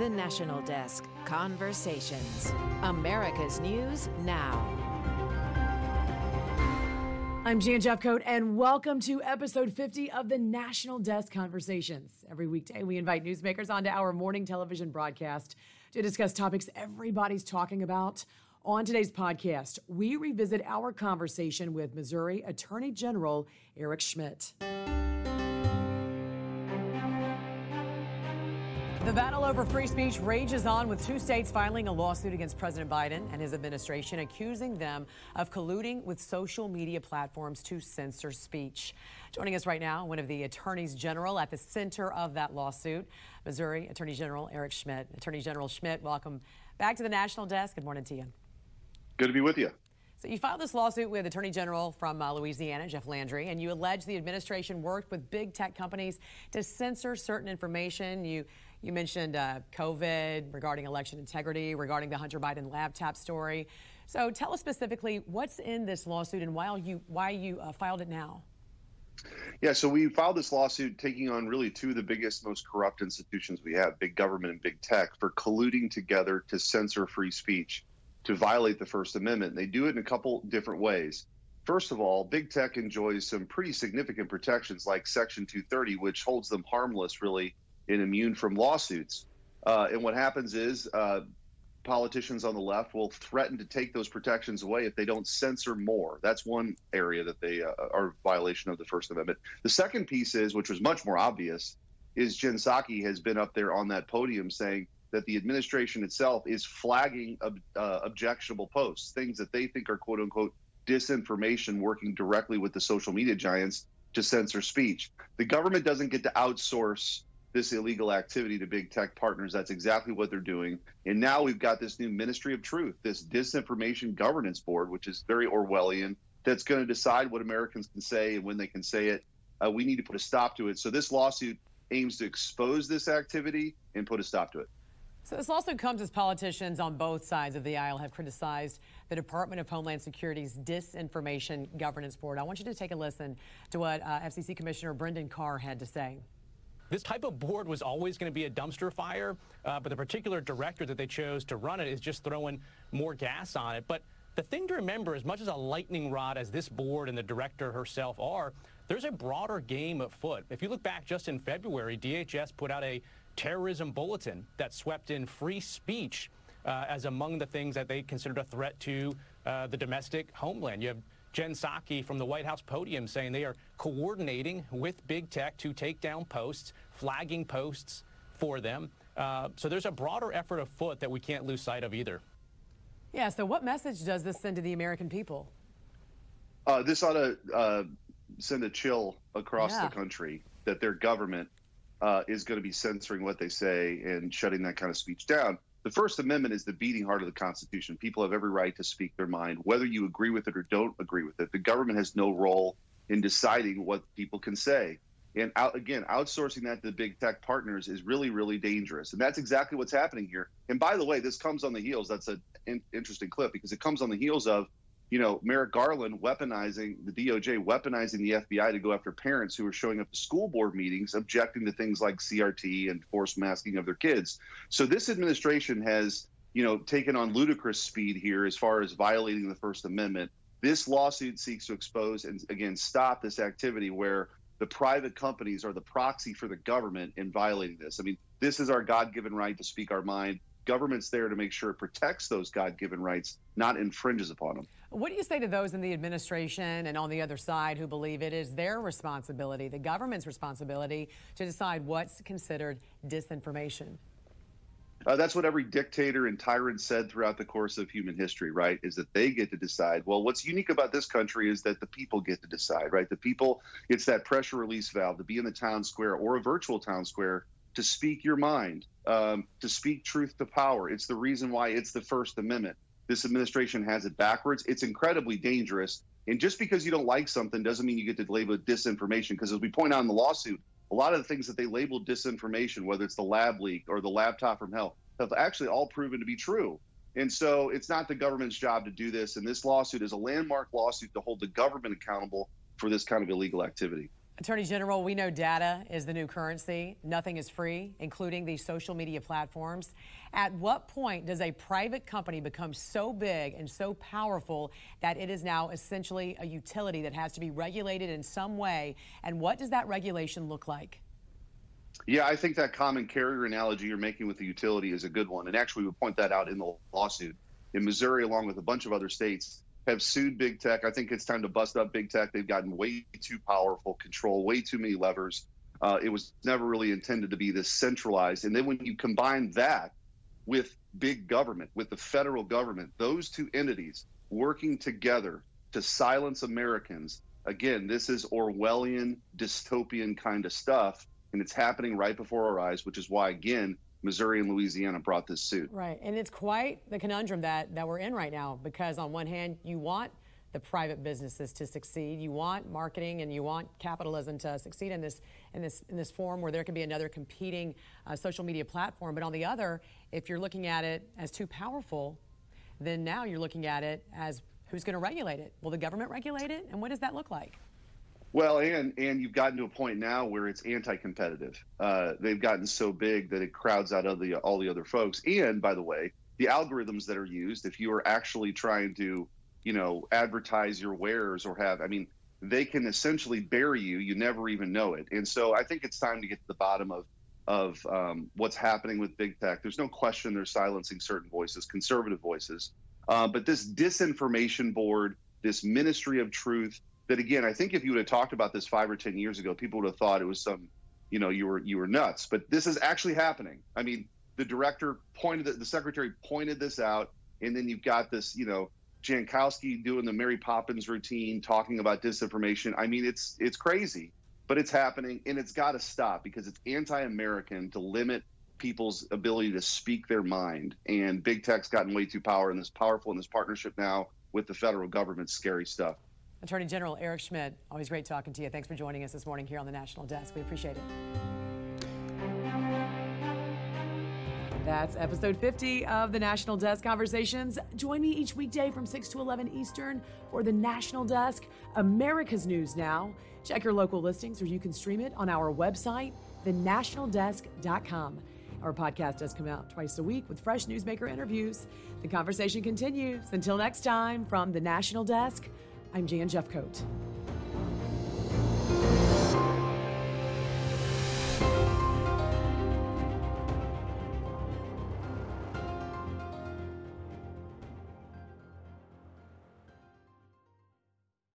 The National Desk Conversations. America's News Now. I'm Jan Jeffcoat, and welcome to episode 50 of the National Desk Conversations. Every weekday, we invite newsmakers onto our morning television broadcast to discuss topics everybody's talking about. On today's podcast, we revisit our conversation with Missouri Attorney General Eric Schmitt. The battle over free speech rages on with two states filing a lawsuit against President Biden and his administration, accusing them of colluding with social media platforms to censor speech. Joining us right now, one of the attorneys general at the center of that lawsuit, Missouri Attorney General Eric Schmitt. Attorney General Schmitt, welcome back to the National Desk. Good morning to you. Good to be with you. So you filed this lawsuit with Attorney General from uh, Louisiana, Jeff Landry, and you allege the administration worked with big tech companies to censor certain information. You you mentioned uh, COVID regarding election integrity, regarding the Hunter Biden laptop story. So tell us specifically what's in this lawsuit and why you why you uh, filed it now. Yeah, so we filed this lawsuit taking on really two of the biggest, most corrupt institutions we have, big government and big tech, for colluding together to censor free speech to violate the First Amendment. They do it in a couple different ways. First of all, big tech enjoys some pretty significant protections like Section 230, which holds them harmless, really, and immune from lawsuits. Uh, and what happens is uh, politicians on the left will threaten to take those protections away if they don't censor more. That's one area that they uh, are violation of the First Amendment. The second piece is, which was much more obvious, is Jen Psaki has been up there on that podium saying that the administration itself is flagging ob- uh, objectionable posts, things that they think are quote unquote disinformation, working directly with the social media giants to censor speech. The government doesn't get to outsource this illegal activity to big tech partners. That's exactly what they're doing. And now we've got this new Ministry of Truth, this Disinformation Governance Board, which is very Orwellian, that's going to decide what Americans can say and when they can say it. Uh, we need to put a stop to it. So this lawsuit aims to expose this activity and put a stop to it. So this lawsuit comes as politicians on both sides of the aisle have criticized the Department of Homeland Security's Disinformation Governance Board. I want you to take a listen to what uh, FCC Commissioner Brendan Carr had to say. This type of board was always going to be a dumpster fire, uh, but the particular director that they chose to run it is just throwing more gas on it. But the thing to remember, as much as a lightning rod as this board and the director herself are, there's a broader game afoot. If you look back just in February, DHS put out a terrorism bulletin that swept in free speech uh, as among the things that they considered a threat to uh, the domestic homeland. You have Jen Psaki from the White House podium saying they are coordinating with big tech to take down posts, flagging posts for them. Uh, so there's a broader effort afoot that we can't lose sight of either. Yeah, so what message does this send to the American people? Uh, this ought to uh, send a chill across yeah. the country that their government uh, is going to be censoring what they say and shutting that kind of speech down. The First Amendment is the beating heart of the Constitution. People have every right to speak their mind, whether you agree with it or don't agree with it. The government has no role in deciding what people can say. And out, again, outsourcing that to the big tech partners is really, really dangerous. And that's exactly what's happening here. And by the way, this comes on the heels. That's an in, interesting clip because it comes on the heels of you know, Merrick Garland weaponizing the DOJ, weaponizing the FBI to go after parents who are showing up to school board meetings objecting to things like CRT and forced masking of their kids. So this administration has, you know, taken on ludicrous speed here as far as violating the First Amendment. This lawsuit seeks to expose and again stop this activity where the private companies are the proxy for the government in violating this. I mean, this is our God-given right to speak our mind government's there to make sure it protects those God given rights, not infringes upon them. What do you say to those in the administration and on the other side who believe it is their responsibility, the government's responsibility, to decide what's considered disinformation? Uh, that's what every dictator and tyrant said throughout the course of human history, right? Is that they get to decide. Well, what's unique about this country is that the people get to decide, right? The people, it's that pressure release valve to be in the town square or a virtual town square to speak your mind, um, to speak truth to power. It's the reason why it's the First Amendment. This administration has it backwards. It's incredibly dangerous. And just because you don't like something doesn't mean you get to label it disinformation. Because as we point out in the lawsuit, a lot of the things that they labeled disinformation, whether it's the lab leak or the laptop from hell, have actually all proven to be true. And so it's not the government's job to do this. And this lawsuit is a landmark lawsuit to hold the government accountable for this kind of illegal activity. Attorney General, we know data is the new currency. Nothing is free, including these social media platforms. At what point does a private company become so big and so powerful that it is now essentially a utility that has to be regulated in some way? And what does that regulation look like? Yeah, I think that common carrier analogy you're making with the utility is a good one. And actually, we point that out in the lawsuit. In Missouri, along with a bunch of other states, have sued big tech. I think it's time to bust up big tech. They've gotten way too powerful, control way too many levers. Uh, it was never really intended to be this centralized. And then when you combine that with big government, with the federal government, those two entities working together to silence Americans, again, this is Orwellian, dystopian kind of stuff. And it's happening right before our eyes, which is why, again, Missouri and Louisiana brought this suit. Right. And it's quite the conundrum that, that we're in right now because, on one hand, you want the private businesses to succeed. You want marketing and you want capitalism to succeed in this in this in this form where there can be another competing uh, social media platform. But on the other, if you're looking at it as too powerful, then now you're looking at it as who's going to regulate it? Will the government regulate it? And what does that look like? Well, and and you've gotten to a point now where it's anti-competitive. Uh, they've gotten so big that it crowds out of the, all the other folks. And by the way, the algorithms that are used, if you are actually trying to, you know, advertise your wares or have, I mean, they can essentially bury you. You never even know it. And so I think it's time to get to the bottom of of um, what's happening with big tech. There's no question they're silencing certain voices, conservative voices. Uh, but this disinformation board, this ministry of truth, that again, I think if you would have talked about this five or ten years ago, people would have thought it was some, you know, you were you were nuts. But this is actually happening. I mean, the director pointed, the secretary pointed this out, and then you've got this, you know, Jankowicz doing the Mary Poppins routine, talking about disinformation. I mean, it's it's crazy, but it's happening, and it's got to stop because it's anti-American to limit people's ability to speak their mind. And big tech's gotten way too power and this powerful in this partnership now with the federal government. Scary stuff. Attorney General Eric Schmitt, always great talking to you. Thanks for joining us this morning here on the National Desk. We appreciate it. That's episode 50 of the National Desk Conversations. Join me each weekday from 6 to 11 Eastern for the National Desk, America's News Now. Check your local listings or you can stream it on our website, thenationaldesk.com. Our podcast does come out twice a week with fresh newsmaker interviews. The conversation continues. Until next time, from the National Desk, I'm Jan Jeffcoat.